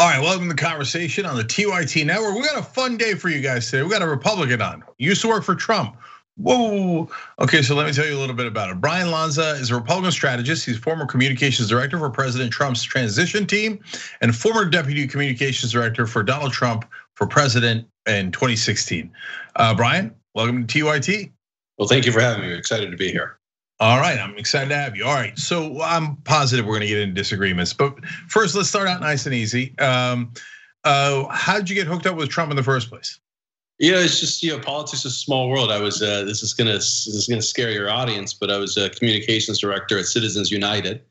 All right, welcome to the conversation on the TYT network. We got a fun day for you guys today. We got a Republican on. Used to work for Trump. Whoa. Okay, so let me tell you a little bit about it. Bryan Lanza is a Republican strategist. He's former communications director for President Trump's transition team and former deputy communications director for Donald Trump for president in 2016. Uh, Bryan, welcome to TYT. Well, thank you for having me. excited to be here. All right, I'm excited to have you. All right, so I'm positive we're going to get into disagreements, but first, let's start out nice and easy. Um, uh, how did you get hooked up with Trump in the first place? Yeah, it's just you know, politics is a small world. I was uh, this is gonna this is gonna scare your audience, but I was a communications director at Citizens United,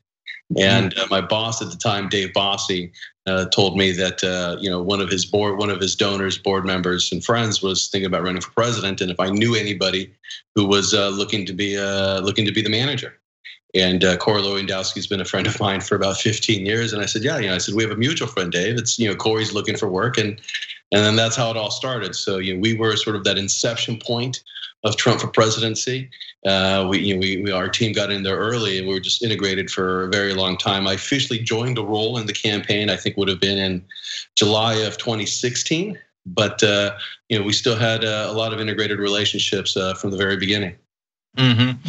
and uh, my boss at the time, Dave Bossie, uh, told me that uh, you know one of his board, one of his donors, board members, and friends was thinking about running for president, and if I knew anybody who was uh, looking to be uh, looking to be the manager. And uh, Corey Lewandowski's been a friend of mine for about 15 years, and I said, yeah, you know, I said we have a mutual friend, Dave. It's you know Corey's looking for work, and and then that's how it all started. So you know, we were sort of that inception point of Trump for presidency. Uh, we, you know, we, we, our team got in there early, and we were just integrated for a very long time. I officially joined a role in the campaign. I think would have been in July of 2016, but uh, you know, we still had uh, a lot of integrated relationships uh, from the very beginning. Mm-hmm.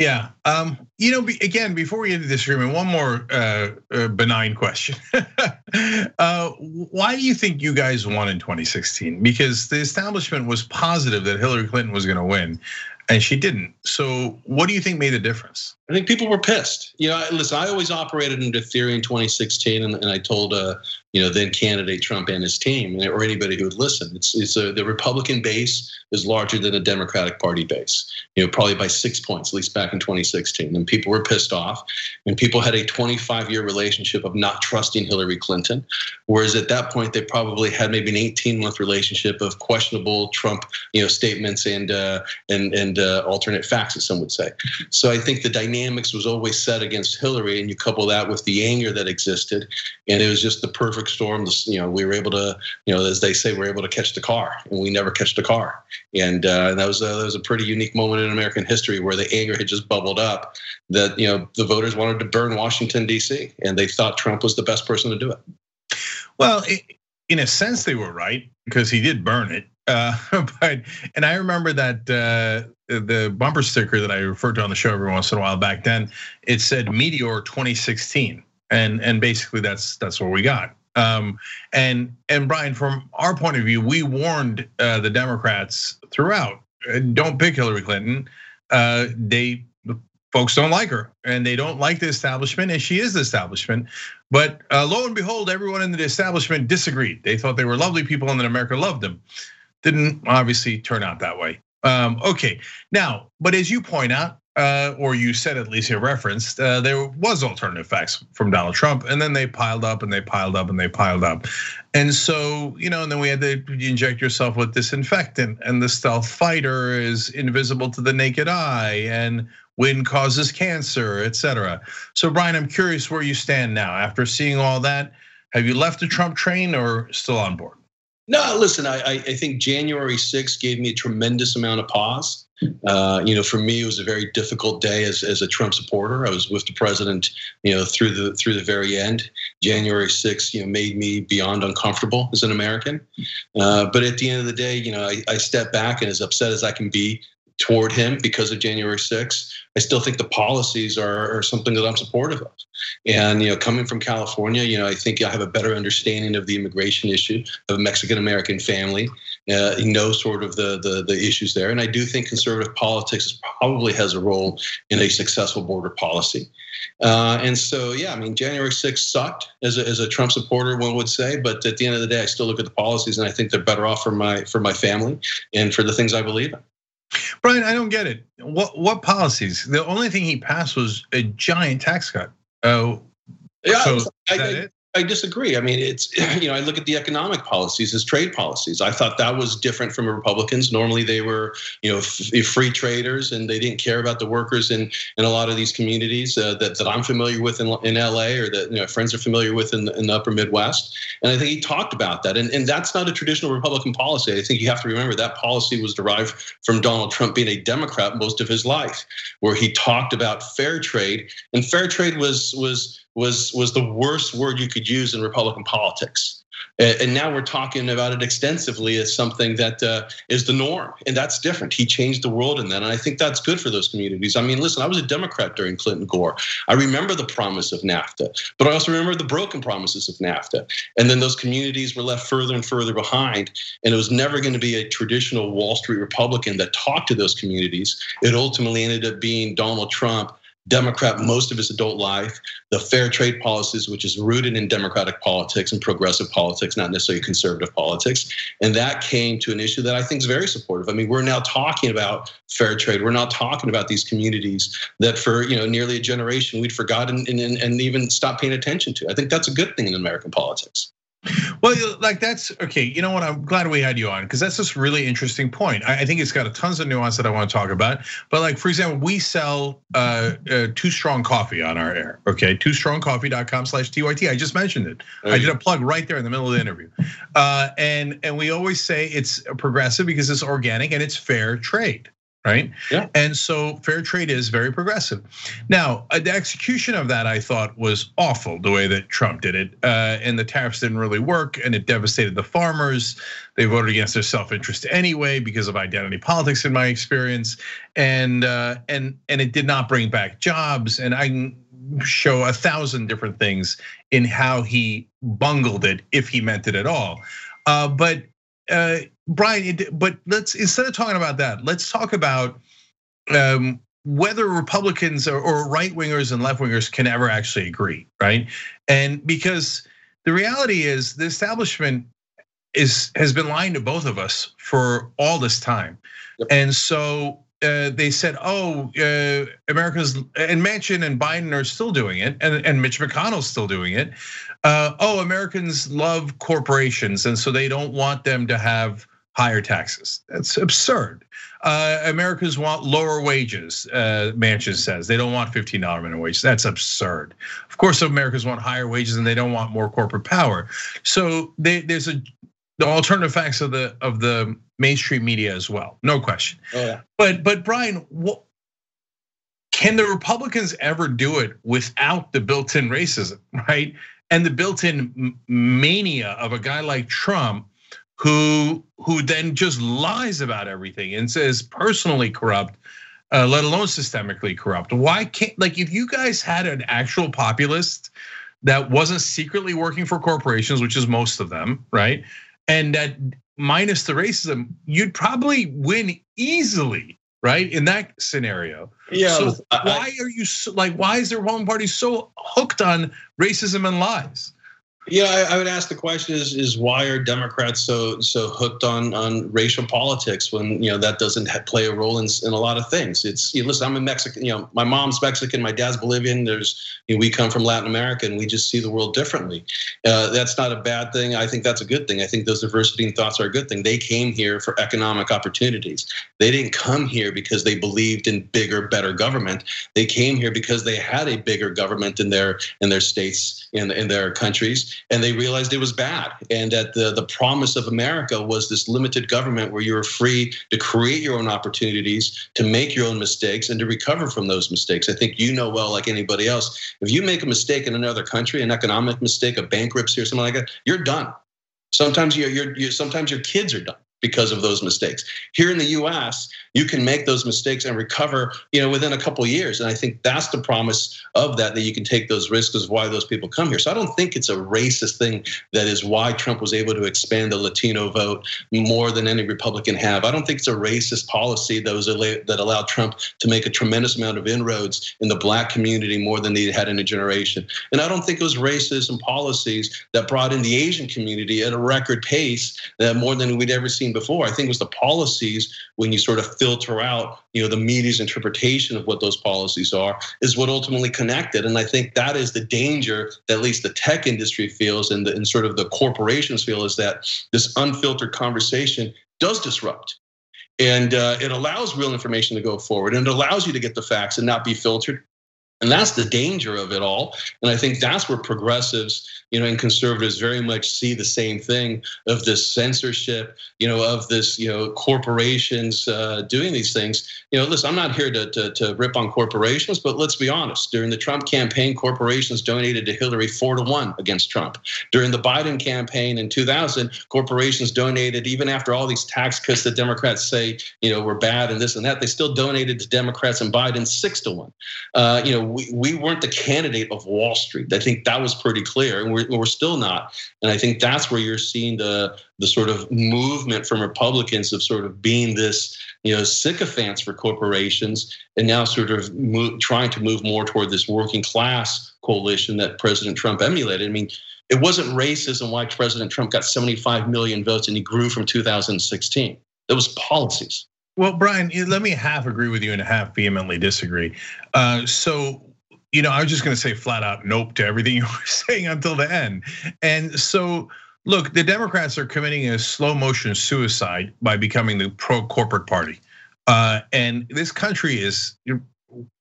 Yeah. Um, you know, again, before we get into this agreement, one more uh, uh, benign question. uh, why do you think you guys won in 2016? Because the establishment was positive that Hillary Clinton was going to win, and she didn't. So, what do you think made the difference? I think people were pissed. You know, listen, I always operated under theory in 2016, and, and I told uh, you know then candidate Trump and his team, or anybody who would listen, it's, it's a, the Republican base is larger than the Democratic Party base. You know, probably by six points, at least back in 2016, and people were pissed off, and people had a 25-year relationship of not trusting Hillary Clinton, whereas at that point they probably had maybe an 18-month relationship of questionable Trump, you know, statements and uh, and and uh, alternate facts, as some would say. So I think the dynamics was always set against Hillary, and you couple that with the anger that existed, and it was just the perfect storm. You know, we were able to, you know, as they say, we are able to catch the car, and we never catch the car, and uh, that was a, that was a pretty unique moment in American history where the anger had just bubbled up. That you know, the voters wanted to burn Washington D.C., and they thought Trump was the best person to do it. Well, in a sense, they were right because he did burn it. Uh, but and I remember that uh, the bumper sticker that I referred to on the show every once in a while back then, it said Meteor 2016, and and basically that's that's what we got. Um, and and Bryan, from our point of view, we warned uh, the Democrats throughout: don't pick Hillary Clinton. Uh, they folks don't like her, and they don't like the establishment, and she is the establishment. But uh, lo and behold, everyone in the establishment disagreed. They thought they were lovely people, and that America loved them. Didn't obviously turn out that way. Um, okay, now, but as you point out, uh, or you said at least you referenced, uh, there was alternative facts from Donald Trump, and then they piled up and they piled up and they piled up, and so you know, and then we had to inject yourself with disinfectant, and the stealth fighter is invisible to the naked eye, and wind causes cancer, etc. So, Bryan, I'm curious where you stand now after seeing all that. Have you left the Trump train or still on board? No, listen, I, I think January 6th gave me a tremendous amount of pause. Uh, you know, for me, it was a very difficult day as, as a Trump supporter. I was with the president, you know, through the through the very end. January 6th, you know, made me beyond uncomfortable as an American. Uh, but at the end of the day, you know, I, I step back and as upset as I can be toward him because of January 6th. I still think the policies are, are, something that I'm supportive of. And you know, coming from California, you know, I think I have a better understanding of the immigration issue of a Mexican American family. Uh, know sort of the, the the issues there, and I do think conservative politics probably has a role in a successful border policy. Uh, and so, yeah, I mean, January 6th sucked as a, as a Trump supporter, one would say. But at the end of the day, I still look at the policies, and I think they're better off for my for my family and for the things I believe in. Bryan, I don't get it. What what policies? The only thing he passed was a giant tax cut. Oh, yeah. So I, I, I disagree. I mean, it's you know, I look at the economic policies as trade policies. I thought that was different from Republicans. Normally, they were you know free traders, and they didn't care about the workers in in a lot of these communities uh, that that I'm familiar with in, in LA or that you know friends are familiar with in in the Upper Midwest. And I think he talked about that, and and that's not a traditional Republican policy. I think you have to remember that policy was derived from Donald Trump being a Democrat most of his life, where he talked about fair trade, and fair trade was was was was the worst word you could use in Republican politics. And now we're talking about it extensively as something that uh, is the norm. And that's different. He changed the world in that. And I think that's good for those communities. I mean, listen, I was a Democrat during Clinton Gore. I remember the promise of NAFTA, but I also remember the broken promises of NAFTA. And then those communities were left further and further behind. And it was never going to be a traditional Wall Street Republican that talked to those communities. It ultimately ended up being Donald Trump Democrat most of his adult life, the fair trade policies, which is rooted in democratic politics and progressive politics, not necessarily conservative politics. And that came to an issue that I think is very supportive. I mean, we're now talking about fair trade. We're not talking about these communities that for you know nearly a generation we'd forgotten and, and, and even stopped paying attention to. I think that's a good thing in American politics. Well, like that's okay. You know what? I'm glad we had you on because that's just really interesting point. I think it's got a tons of nuance that I want to talk about. But like, for example, we sell uh, uh Too Strong Coffee on our air. Okay, twostrongcoffee.com slash tyt. I just mentioned it. I did a plug right there in the middle of the interview. Uh, and and we always say it's progressive because it's organic and it's fair trade right? Yeah. And so fair trade is very progressive. Now, uh, the execution of that I thought was awful the way that Trump did it, uh, and the tariffs didn't really work, and it devastated the farmers. They voted against their self-interest anyway because of identity politics, in my experience, and uh, and and it did not bring back jobs. And I can show a thousand different things in how he bungled it, if he meant it at all. But uh, Bryan, but let's instead of talking about that, let's talk about um, whether Republicans or right wingers and left wingers can ever actually agree, right? And because the reality is, the establishment is has been lying to both of us for all this time, yep. and so uh, they said, "Oh, uh, America's and Manchin and Biden are still doing it, and, and Mitch McConnell's still doing it. Uh, oh, Americans love corporations, and so they don't want them to have higher taxes. That's absurd. Uh, Americans want lower wages. Uh, Manchin says they don't want $15 minimum wage. That's absurd. Of course, Americans want higher wages and they don't want more corporate power. So they, there's a the alternative facts of the of the mainstream media as well, no question. Oh, yeah. But but Bryan, what, can the Republicans ever do it without the built-in racism, right? And the built-in mania of a guy like Trump, who who then just lies about everything and says personally corrupt, uh, let alone systemically corrupt. Why can't like if you guys had an actual populist that wasn't secretly working for corporations, which is most of them, right? And that minus the racism, you'd probably win easily right? In that scenario. Yeah. So why are you so, like? Why is the Republican Party so hooked on racism and lies? Yeah, I would ask the question: Is is why are Democrats so so hooked on on racial politics when you know that doesn't play a role in, in a lot of things? It's you know, listen, I'm a Mexican. You know, my mom's Mexican, my dad's Bolivian. There's you know, we come from Latin America, and we just see the world differently. Uh, that's not a bad thing. I think that's a good thing. I think those diversity and thoughts are a good thing. They came here for economic opportunities. They didn't come here because they believed in bigger, better government. They came here because they had a bigger government in their in their states in in their countries and they realized it was bad and that the, the promise of america was this limited government where you were free to create your own opportunities to make your own mistakes and to recover from those mistakes. I think you know well like anybody else if you make a mistake in another country an economic mistake a bankruptcy or something like that you're done. Sometimes you're, you're, you're sometimes your kids are done because of those mistakes. Here in the US, you can make those mistakes and recover, you know, within a couple years. And I think that's the promise of that, that you can take those risks is why those people come here. So I don't think it's a racist thing that is why Trump was able to expand the Latino vote more than any Republican have. I don't think it's a racist policy that was that allowed Trump to make a tremendous amount of inroads in the black community more than they had in a generation. And I don't think it was racism policies that brought in the Asian community at a record pace that more than we'd ever seen before. I think it was the policies when you sort of filter out, you know, the media's interpretation of what those policies are is what ultimately connected. And I think that is the danger that at least the tech industry feels and, the, and sort of the corporations feel is that this unfiltered conversation does disrupt. And uh, it allows real information to go forward and it allows you to get the facts and not be filtered And that's the danger of it all. And I think that's where progressives, you know, and conservatives very much see the same thing of this censorship, you know, of this, you know, corporations uh, doing these things. You know, listen, I'm not here to, to, to rip on corporations, but let's be honest. During the Trump campaign, corporations donated to Hillary four to one against Trump. During the Biden campaign in 2000, corporations donated, even after all these tax cuts that Democrats say, you know, were bad and this and that, they still donated to Democrats and Biden six to one. Uh, you know, we, we weren't the candidate of Wall Street. I think that was pretty clear, and we're, we're still not. And I think that's where you're seeing the the sort of movement from Republicans of sort of being this, you know, sycophants for corporations, and now sort of move, trying to move more toward this working class coalition that President Trump emulated. I mean, it wasn't racism why President Trump got 75 million votes and he grew from 2016. It was policies. Well, Bryan, let me half agree with you and half vehemently disagree. Uh, so, you know, I was just going to say flat out nope to everything you were saying until the end. And so, look, the Democrats are committing a slow motion suicide by becoming the pro corporate party. Uh, and this country is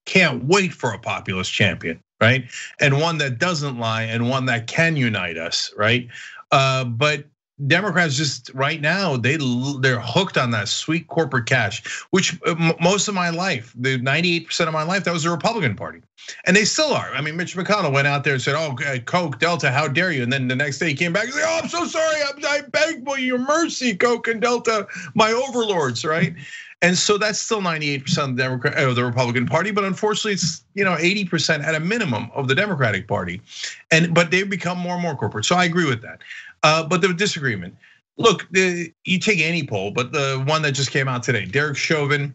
can't wait for a populist champion, right? And one that doesn't lie and one that can unite us, right? Uh, but Democrats just right now they they're hooked on that sweet corporate cash, which uh, most of my life, the 98% of my life, that was the Republican Party, and they still are. I mean, Mitch McConnell went out there and said, "Oh, Coke, Delta, how dare you?" And then the next day he came back and said, "Oh, I'm so sorry. I, beg for your mercy, Coke and Delta, my overlords." Right. And so that's still 98% of the Democrat of the Republican Party, but unfortunately, it's you know 80% at a minimum of the Democratic Party, and but they've become more and more corporate. So I agree with that. Uh, but the disagreement. Look, the, you take any poll, but the one that just came out today, Derek Chauvin,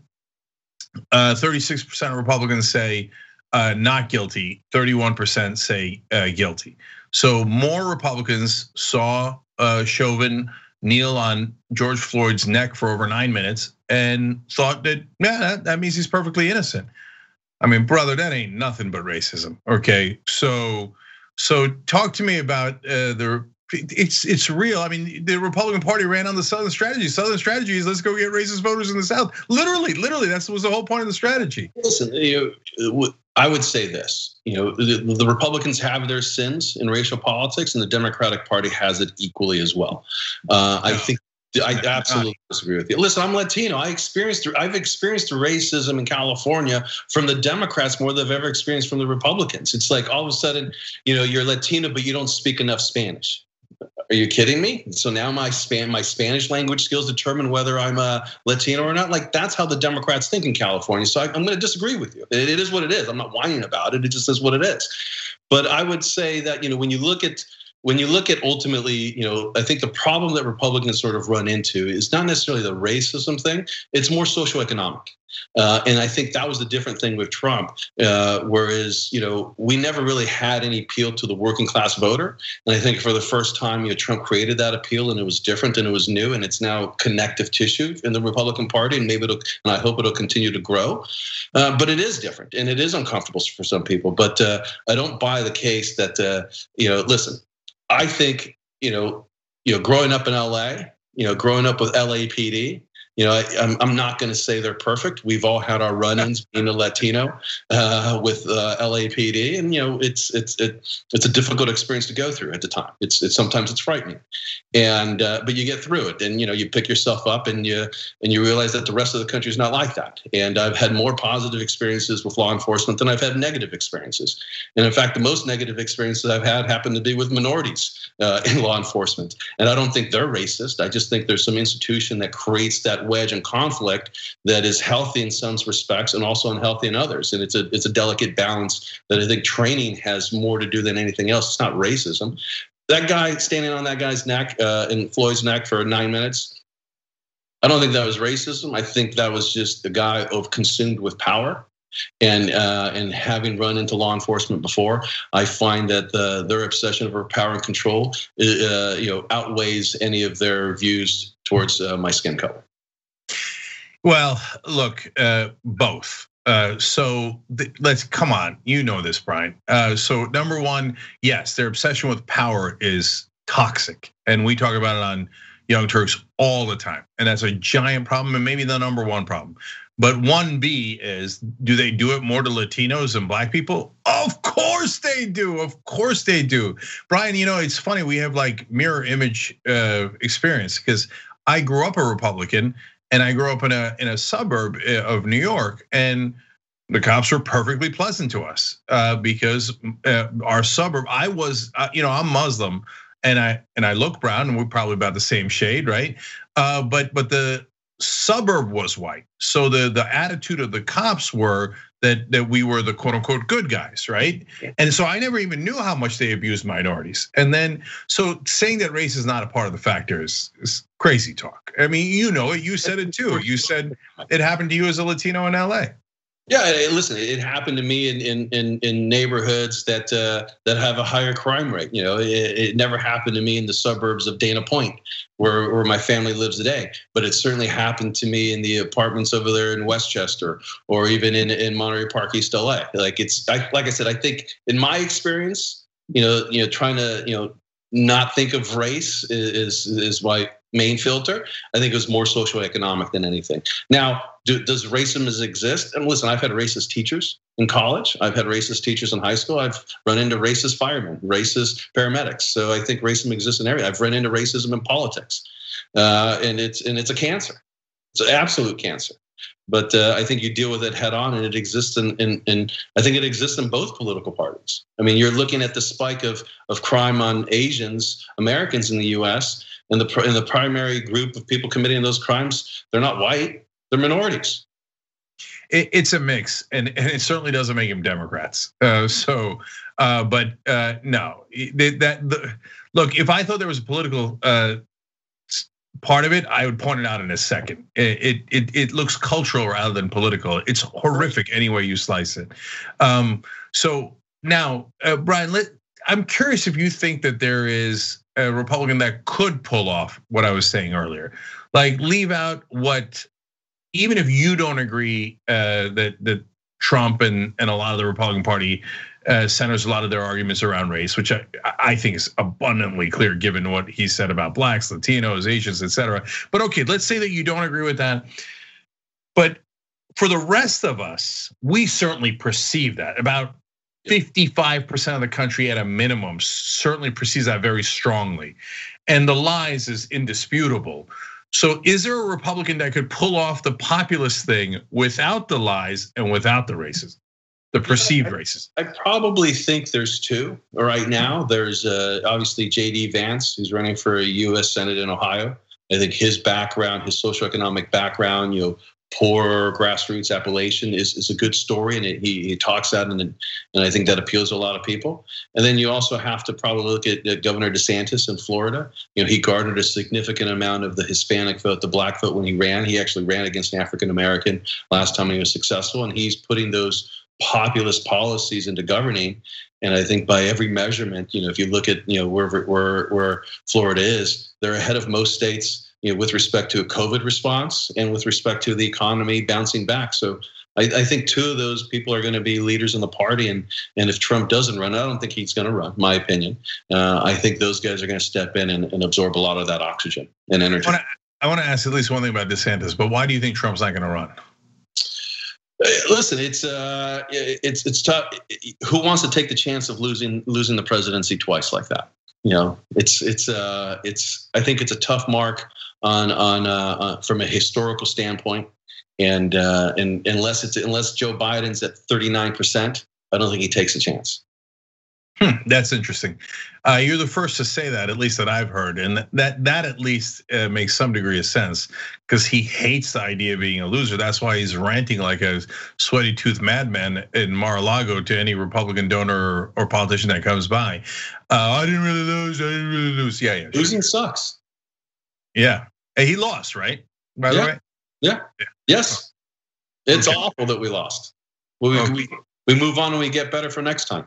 36% uh, of Republicans say uh, not guilty, 31% say guilty. So more Republicans saw Chauvin kneel on George Floyd's neck for over nine minutes and thought that, yeah, that means he's perfectly innocent. I mean, brother, that ain't nothing but racism. Okay, so so talk to me about the it's it's real. I mean, the Republican Party ran on the Southern strategy. Southern strategy is let's go get racist voters in the South. Literally, literally, that was the whole point of the strategy. Listen, you know, I would say this. You know, the, the, Republicans have their sins in racial politics, and the Democratic Party has it equally as well. Uh, I think. I absolutely disagree with you. Listen, I'm Latino. I experienced I've experienced racism in California from the Democrats more than I've ever experienced from the Republicans. It's like all of a sudden, you know, you're Latino, but you don't speak enough Spanish. Are you kidding me? So now my span my Spanish language skills determine whether I'm a Latino or not. Like that's how the Democrats think in California. So I, am going to disagree with you. It, it is what it is. I'm not whining about it. It just is what it is. But I would say that you know when you look at when you look at ultimately, you know, I think the problem that Republicans sort of run into is not necessarily the racism thing; it's more socioeconomic. Uh, and I think that was the different thing with Trump. Uh, whereas, you know, we never really had any appeal to the working class voter. And I think for the first time, you know, Trump created that appeal and it was different and it was new and it's now connective tissue in the Republican Party. And maybe it'll, and I hope it'll continue to grow. Uh, but it is different and it is uncomfortable for some people. But uh, I don't buy the case that, uh, you know, listen, I think, you know, you know, growing up in LA, you know, growing up with LAPD, you know, I, am I'm not going to say they're perfect. We've all had our run-ins being a Latino uh, with uh, LAPD, and you know, it's it's it, it's a difficult experience to go through at the time. It's, it's sometimes it's frightening, and uh, but you get through it, and you know, you pick yourself up, and you and you realize that the rest of the country is not like that. And I've had more positive experiences with law enforcement than I've had negative experiences. And in fact, the most negative experiences I've had happen to be with minorities uh, in law enforcement. And I don't think they're racist. I just think there's some institution that creates that wedge and conflict that is healthy in some respects and also unhealthy in others. And it's a it's a delicate balance that I think training has more to do than anything else. It's not racism. That guy standing on that guy's neck uh, in Floyd's neck for nine minutes. I don't think that was racism. I think that was just a guy of consumed with power and uh, and having run into law enforcement before, I find that the, their obsession over power and control, uh, you know, outweighs any of their views towards uh, my skin color. Well, look, uh, both. Uh, so let's come on, you know this, Bryan. Uh, so number one, yes, their obsession with power is toxic, and we talk about it on Young Turks all the time, and that's a giant problem, and maybe the number one problem. But one B is, do they do it more to Latinos and black people? Of course they do. Of course they do. Bryan, you know it's funny. We have like mirror image experience because I grew up a Republican and I grew up in a in a suburb eh, of New York and the cops were perfectly pleasant to us uh, because uh, our suburb. I was, uh, you know, I'm Muslim, and I and I look brown, and we're probably about the same shade, right? but but the suburb was white, so the the attitude of the cops were that that we were the quote unquote good guys, right? And so I never even knew how much they abused minorities. And then so saying that race is not a part of the factor is, is crazy talk. I mean, you know it. You said it too. You said it happened to you as a Latino in LA. Yeah, listen, it happened to me in in in, in neighborhoods that uh, that have a higher crime rate. You know, it, it, never happened to me in the suburbs of Dana Point, where where my family lives today. But it certainly happened to me in the apartments over there in Westchester, or even in in Monterey Park, East LA. Like it's I, like I said, I think in my experience, you know, you know, trying to you know not think of race is is my main filter. I think it was more socioeconomic than anything. Now, do, does racism exist? And listen, I've had racist teachers in college. I've had racist teachers in high school. I've run into racist firemen, racist paramedics. So I think racism exists in every. I've run into racism in politics, uh, and it's and it's a cancer. It's an absolute cancer. But uh, I think you deal with it head on, and it exists in, in, in, I think it exists in both political parties. I mean, you're looking at the spike of of crime on Asians, Americans in the U.S. And the in the primary group of people committing those crimes, they're not white, they're minorities. It's a mix, and, and it certainly doesn't make them Democrats. Uh, so, uh, but uh, no, that the, look. If I thought there was a political uh, part of it, I would point it out in a second. It it it looks cultural rather than political. It's horrific any way you slice it. Um, so now, uh, Bryan, let, I'm curious if you think that there is a Republican that could pull off what I was saying earlier, like leave out what, even if you don't agree uh, that that Trump and and a lot of the Republican Party uh, centers a lot of their arguments around race, which I, I think is abundantly clear given what he said about blacks, Latinos, Asians, etc. But okay, let's say that you don't agree with that. But for the rest of us, we certainly perceive that. About 55% of the country at a minimum certainly perceives that very strongly. And the lies is indisputable. So is there a Republican that could pull off the populist thing without the lies and without the racism? The perceived yeah, I. I probably think there's two right now. There's uh, obviously J.D. Vance, who's running for a U.S. Senate in Ohio. I think his background, his socioeconomic background, you know, poor grassroots Appalachian is, is a good story and it, he, he talks that and, and I think that appeals to a lot of people. And then you also have to probably look at, at Governor DeSantis in Florida. You know, he garnered a significant amount of the Hispanic vote, the black vote when he ran. He actually ran against an African American last time he was successful and he's putting those populist policies into governing. And I think by every measurement, you know, if you look at, you know, where, where, where Florida is, they're ahead of most states you know, with respect to a COVID response and with respect to the economy bouncing back. So I, I think two of those people are going to be leaders in the party. And, and if Trump doesn't run, I don't think he's going to run, my opinion. Uh, I think those guys are going to step in and, and, absorb a lot of that oxygen and energy. I want to ask at least one thing about DeSantis, but why do you think Trump's not going to run? Uh, listen, it's uh, it's it's tough. Who wants to take the chance of losing losing the presidency twice like that? You know, it's it's uh, it's. I think it's a tough mark on on uh, uh, from a historical standpoint. And uh, and unless it's unless Joe Biden's at 39 percent, I don't think he takes a chance. Hmm, that's interesting. Uh, you're the first to say that, at least that I've heard, and that that at least uh, makes some degree of sense because he hates the idea of being a loser. That's why he's ranting like a sweaty tooth madman in Mar-a-Lago to any Republican donor or politician that comes by. Uh, I didn't really lose. I didn't really lose. Yeah, yeah. Losing sucks. Yeah, he lost, right? By yeah. the way. Yeah. yeah. Yes. It's okay. awful that we lost. We, okay. we we move on and we get better for next time.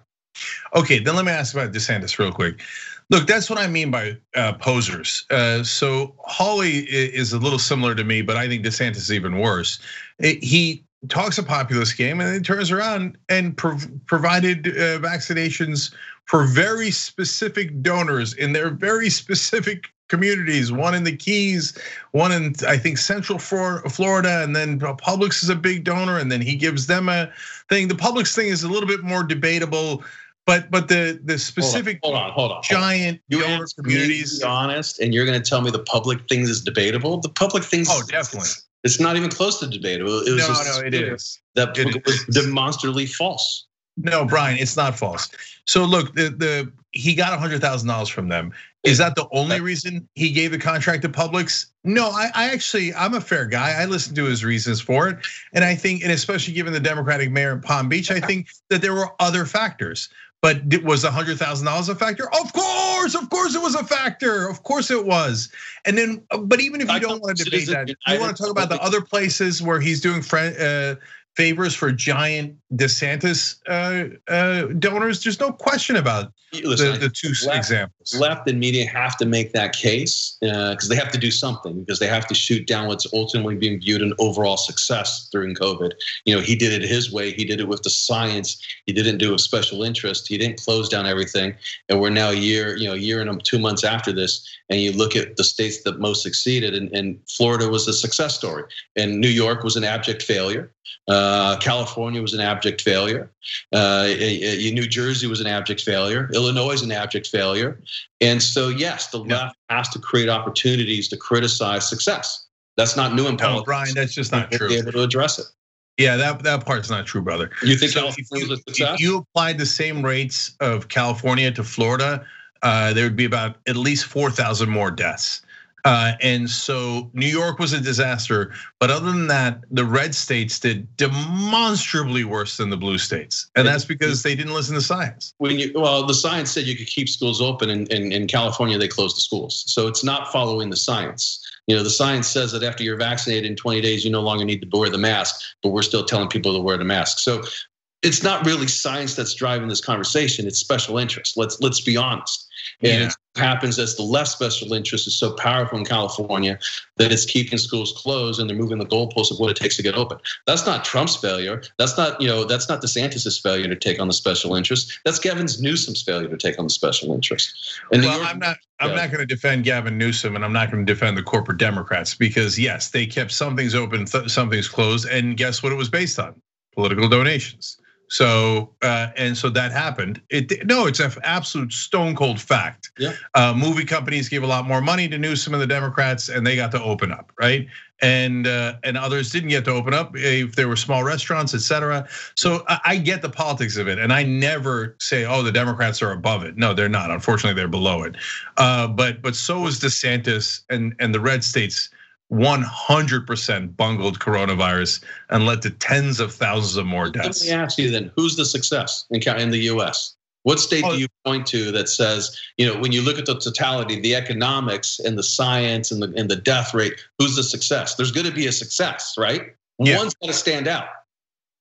Okay, then let me ask about DeSantis real quick. Look, that's what I mean by uh, posers. Uh, so Hawley is a little similar to me, but I think DeSantis is even worse. He talks a populist game and then turns around and prov- provided uh, vaccinations for very specific donors in their very specific communities, one in the Keys, one in I think Central Florida, and then Publix is a big donor, and then he gives them a thing. The Publix thing is a little bit more debatable. But but the the specific hold on hold on, hold on. giant you donor communities. be honest, and you're going to tell me the Publix thing is debatable. The Publix thing. Oh, definitely. It's not even close to debatable. It was no, no, it is. That it was demonstrably false. No, Bryan, it's not false. So look, the the he got hundred thousand dollars from them. Is that the only reason he gave the contract to Publix? No, I, I, actually I'm a fair guy. I listened to his reasons for it, and I think, and especially given the Democratic mayor in Palm Beach, I think that there were other factors. But it was a hundred thousand dollars a factor? Of course, of course it was a factor. Of course it was. And then, but even if you don't want to debate that, you want to talk about the other places where he's doing uh, favors for giant DeSantis uh, uh, donors. There's no question about Listen, the, the, two left, examples. Left and media have to make that case because uh, they have to do something because they have to shoot down what's ultimately being viewed an overall success during COVID. You know, he did it his way. He did it with the science. He didn't do a special interest. He didn't close down everything. And we're now a year, you know, a year and two months after this. And you look at the states that most succeeded, and, and Florida was a success story, and New York was an abject failure. Uh, California was an abject failure. Uh, New Jersey was an abject failure. Illinois is an abject failure. And so, yes, the left has to create opportunities to criticize success. That's not new in no, politics. Bryan, that's just not true. Be able to address it. Yeah, that, that part's not true, brother. You think so if you, if you applied the same rates of California to Florida, uh, there would be about at least 4,000 more deaths. Uh, and so New York was a disaster. But other than that, the red states did demonstrably worse than the blue states. And that's because they didn't listen to science. When you well, the science said you could keep schools open and in, in California they closed the schools. So it's not following the science. You know, the science says that after you're vaccinated in 20 days, you no longer need to wear the mask, but we're still telling people to wear the mask. So it's not really science that's driving this conversation. It's special interest. Let's let's be honest. And yeah. Happens as the left special interest is so powerful in California that it's keeping schools closed and they're moving the goalposts of what it takes to get open. That's not Trump's failure. That's not, you know, that's not DeSantis's failure to take on the special interest. That's Gavin Newsom's failure to take on the special interest. And well, York, I'm not I'm yeah. not going to defend Gavin Newsom and I'm not going to defend the corporate Democrats because yes, they kept some things open, some things closed, and guess what it was based on? Political donations. So uh, and so that happened. It no, it's an absolute stone cold fact. Yeah. Uh, movie companies gave a lot more money to Newsom and the Democrats, and they got to open up, right? And uh, and others didn't get to open up if there were small restaurants, etc. So I, I get the politics of it, and I never say, oh, the Democrats are above it. No, they're not. Unfortunately, they're below it. Uh, but but so is DeSantis and and the red states 100% bungled coronavirus and led to tens of thousands of more deaths. Let me ask you then, who's the success in the US? What state do you point to that says, you know, when you look at the totality, the economics and the science and the and the death rate, who's the success? There's going to be a success, right? Yeah. One's got to stand out.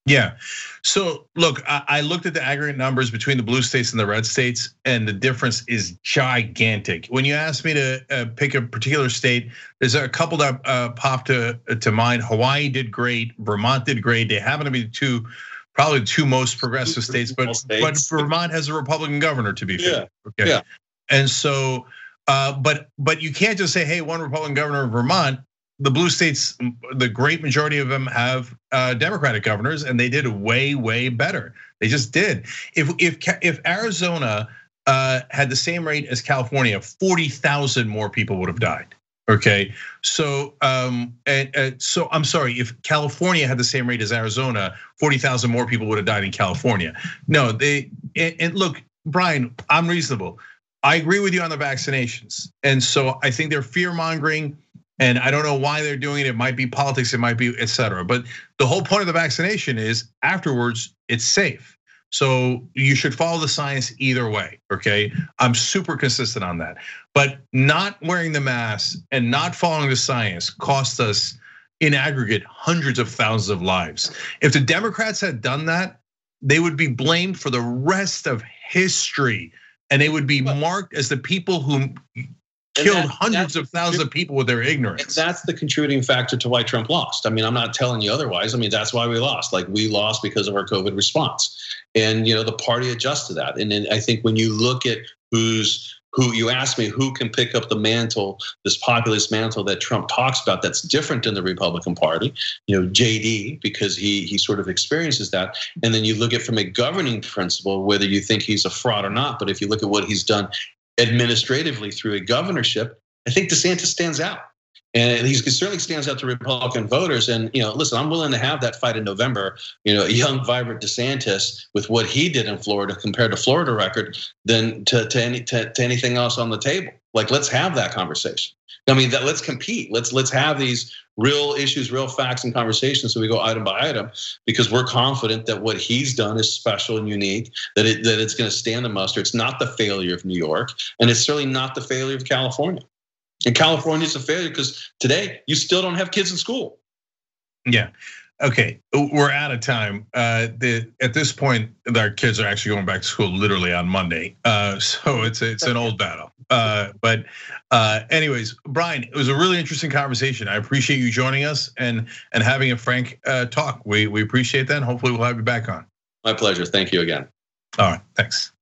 Yeah. So look, I looked at the aggregate numbers between the blue states and the red states, and the difference is gigantic. When you ask me to uh, pick a particular state, there's a couple that uh, popped to to mind. Hawaii did great, Vermont did great. They happen to be the two, probably the two most progressive states, but states. but Vermont has a Republican governor to be fair. Yeah. Okay. Yeah. And so, uh, but but you can't just say, hey, one Republican governor of Vermont the blue states, the great majority of them have uh, Democratic governors, and they did way, way better. They just did. If if if Arizona uh, had the same rate as California, forty thousand more people would have died. Okay, so um, so I'm sorry. If California had the same rate as Arizona, forty thousand more people would have died in California. No, they and, and look, Bryan, I'm reasonable. I agree with you on the vaccinations, and so I think they're fear mongering and I don't know why they're doing it. It might be politics, it might be et cetera. But the whole point of the vaccination is afterwards, it's safe. So you should follow the science either way, okay? I'm super consistent on that. But not wearing the mask and not following the science cost us in aggregate hundreds of thousands of lives. If the Democrats had done that, they would be blamed for the rest of history and they would be marked as the people who killed that, hundreds of thousands of people with their ignorance. That's the contributing factor to why Trump lost. I mean, I'm not telling you otherwise. I mean, that's why we lost. Like we lost because of our COVID response, and you know the party adjusts to that. And then I think when you look at who's who you asked me who can pick up the mantle, this populist mantle that Trump talks about that's different in the Republican Party. You know, JD because he he sort of experiences that, and then you look at from a governing principle whether you think he's a fraud or not. But if you look at what he's done administratively through a governorship, I think DeSantis stands out. And he certainly stands out to Republican voters. And you know, listen, I'm willing to have that fight in November. You know, a young, vibrant DeSantis with what he did in Florida compared to Florida record, than to to, any, to, to anything else on the table. Like, let's have that conversation. I mean, that let's compete. Let's let's have these real issues, real facts, and conversations. So we go item by item because we're confident that what he's done is special and unique. That it that it's going to stand the muster. It's not the failure of New York, and it's certainly not the failure of California. And California is a failure because today you still don't have kids in school. Yeah. Okay, we're out of time. Uh, the, at this point, our kids are actually going back to school literally on Monday, uh, so it's it's an old battle. Uh, but uh, anyways, Bryan, it was a really interesting conversation. I appreciate you joining us and and having a frank uh, talk. We we appreciate that. And hopefully, we'll have you back on. My pleasure. Thank you again. All right. Thanks.